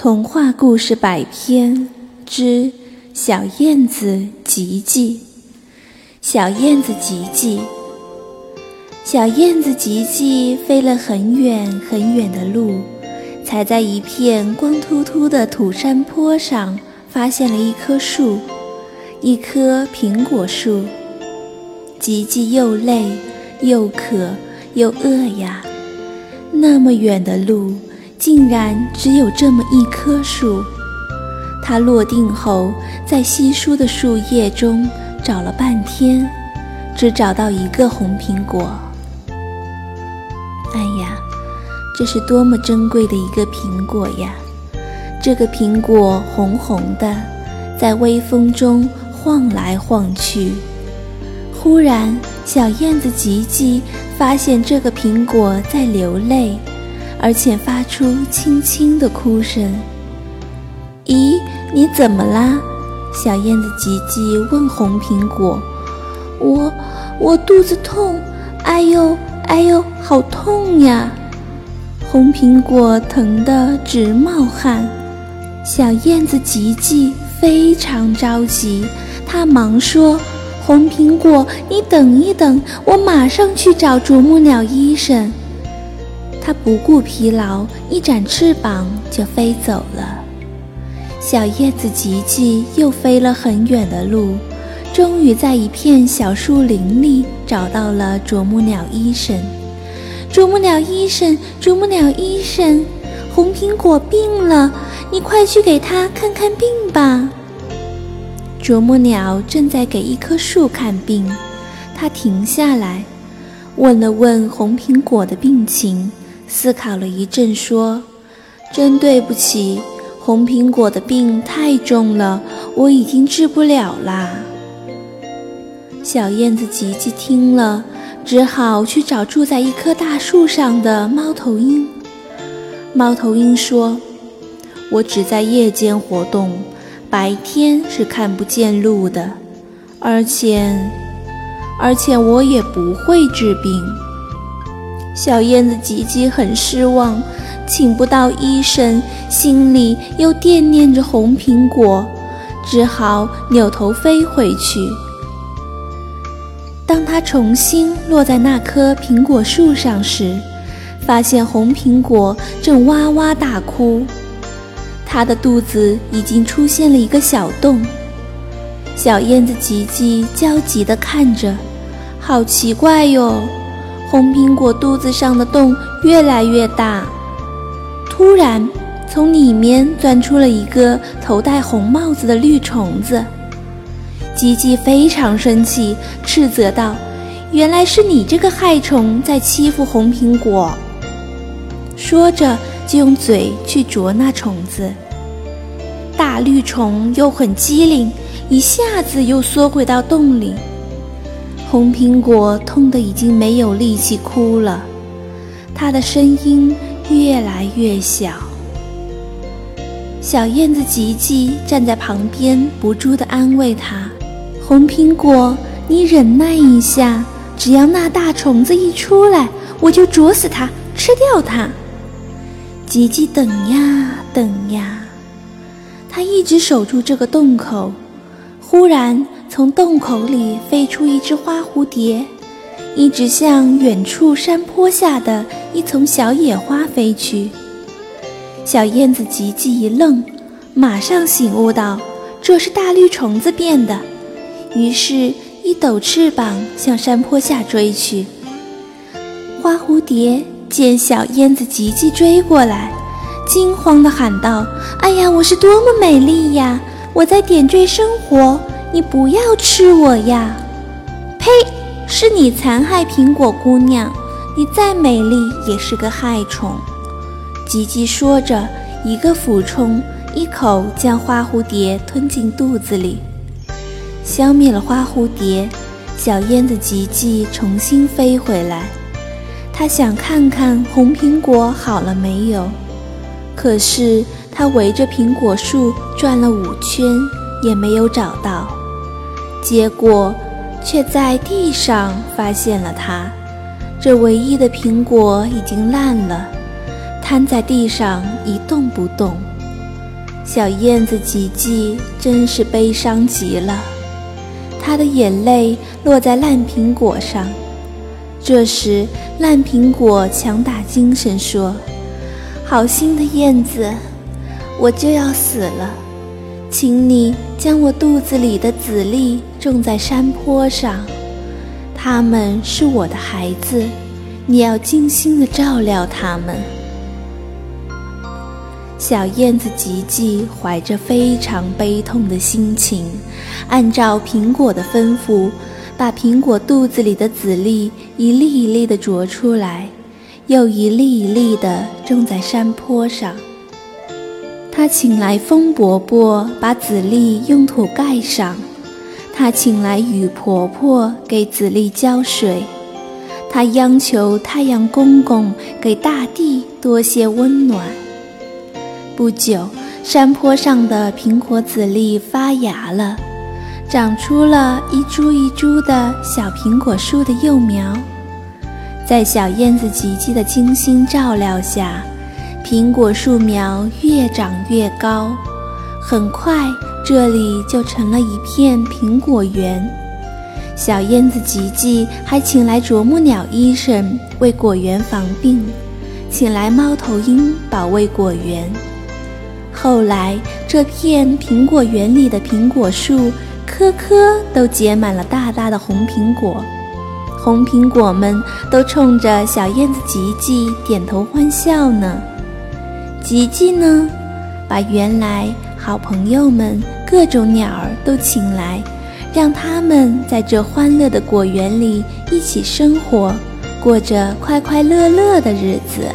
童话故事百篇之小燕子吉吉。小燕子吉吉，小燕子吉吉飞了很远很远的路，才在一片光秃秃的土山坡上发现了一棵树，一棵苹果树。吉吉又累又渴又饿呀，那么远的路。竟然只有这么一棵树。它落定后，在稀疏的树叶中找了半天，只找到一个红苹果。哎呀，这是多么珍贵的一个苹果呀！这个苹果红红的，在微风中晃来晃去。忽然，小燕子吉吉发现这个苹果在流泪。而且发出轻轻的哭声。咦，你怎么啦？小燕子吉吉问红苹果。我，我肚子痛，哎呦，哎呦，好痛呀！红苹果疼得直冒汗。小燕子吉吉非常着急，它忙说：“红苹果，你等一等，我马上去找啄木鸟医生。”它不顾疲劳，一展翅膀就飞走了。小叶子吉吉又飞了很远的路，终于在一片小树林里找到了啄木鸟医生。啄木鸟医生，啄木鸟医生，红苹果病了，你快去给他看看病吧。啄木鸟正在给一棵树看病，它停下来，问了问红苹果的病情。思考了一阵，说：“真对不起，红苹果的病太重了，我已经治不了啦。”小燕子吉吉听了，只好去找住在一棵大树上的猫头鹰。猫头鹰说：“我只在夜间活动，白天是看不见路的，而且，而且我也不会治病。”小燕子吉吉很失望，请不到医生，心里又惦念着红苹果，只好扭头飞回去。当他重新落在那棵苹果树上时，发现红苹果正哇哇大哭，它的肚子已经出现了一个小洞。小燕子吉吉焦急地看着，好奇怪哟。红苹果肚子上的洞越来越大，突然从里面钻出了一个头戴红帽子的绿虫子。吉吉非常生气，斥责道：“原来是你这个害虫在欺负红苹果！”说着就用嘴去啄那虫子。大绿虫又很机灵，一下子又缩回到洞里。红苹果痛得已经没有力气哭了，它的声音越来越小。小燕子吉吉站在旁边，不住地安慰它：“红苹果，你忍耐一下，只要那大虫子一出来，我就啄死它，吃掉它。”吉吉等呀等呀，它一直守住这个洞口。忽然，从洞口里飞出一只花蝴蝶，一直向远处山坡下的一丛小野花飞去。小燕子吉吉一愣，马上醒悟到这是大绿虫子变的，于是，一抖翅膀向山坡下追去。花蝴蝶见小燕子吉吉追过来，惊慌地喊道：“哎呀，我是多么美丽呀！我在点缀生活。”你不要吃我呀！呸！是你残害苹果姑娘，你再美丽也是个害虫。吉吉说着，一个俯冲，一口将花蝴蝶吞进肚子里，消灭了花蝴蝶。小燕子吉吉重新飞回来，它想看看红苹果好了没有，可是它围着苹果树转了五圈，也没有找到。结果，却在地上发现了它。这唯一的苹果已经烂了，瘫在地上一动不动。小燕子吉吉真是悲伤极了，她的眼泪落在烂苹果上。这时，烂苹果强打精神说：“好心的燕子，我就要死了，请你将我肚子里的籽粒种在山坡上，他们是我的孩子，你要精心的照料他们。”小燕子吉吉怀着非常悲痛的心情，按照苹果的吩咐，把苹果肚子里的籽粒一粒一粒地啄出来，又一粒一粒地种在山坡上。他请来风伯伯把籽粒用土盖上，他请来雨婆婆给籽粒浇水，他央求太阳公公给大地多些温暖。不久，山坡上的苹果籽粒发芽了，长出了一株一株的小苹果树的幼苗。在小燕子吉吉的精心照料下，苹果树苗越长越高，很快这里就成了一片苹果园。小燕子吉吉还请来啄木鸟医生为果园防病，请来猫头鹰保卫果园。后来，这片苹果园里的苹果树，棵棵都结满了大大的红苹果。红苹果们都冲着小燕子吉吉点头欢笑呢。吉吉呢，把原来好朋友们各种鸟儿都请来，让他们在这欢乐的果园里一起生活，过着快快乐乐的日子。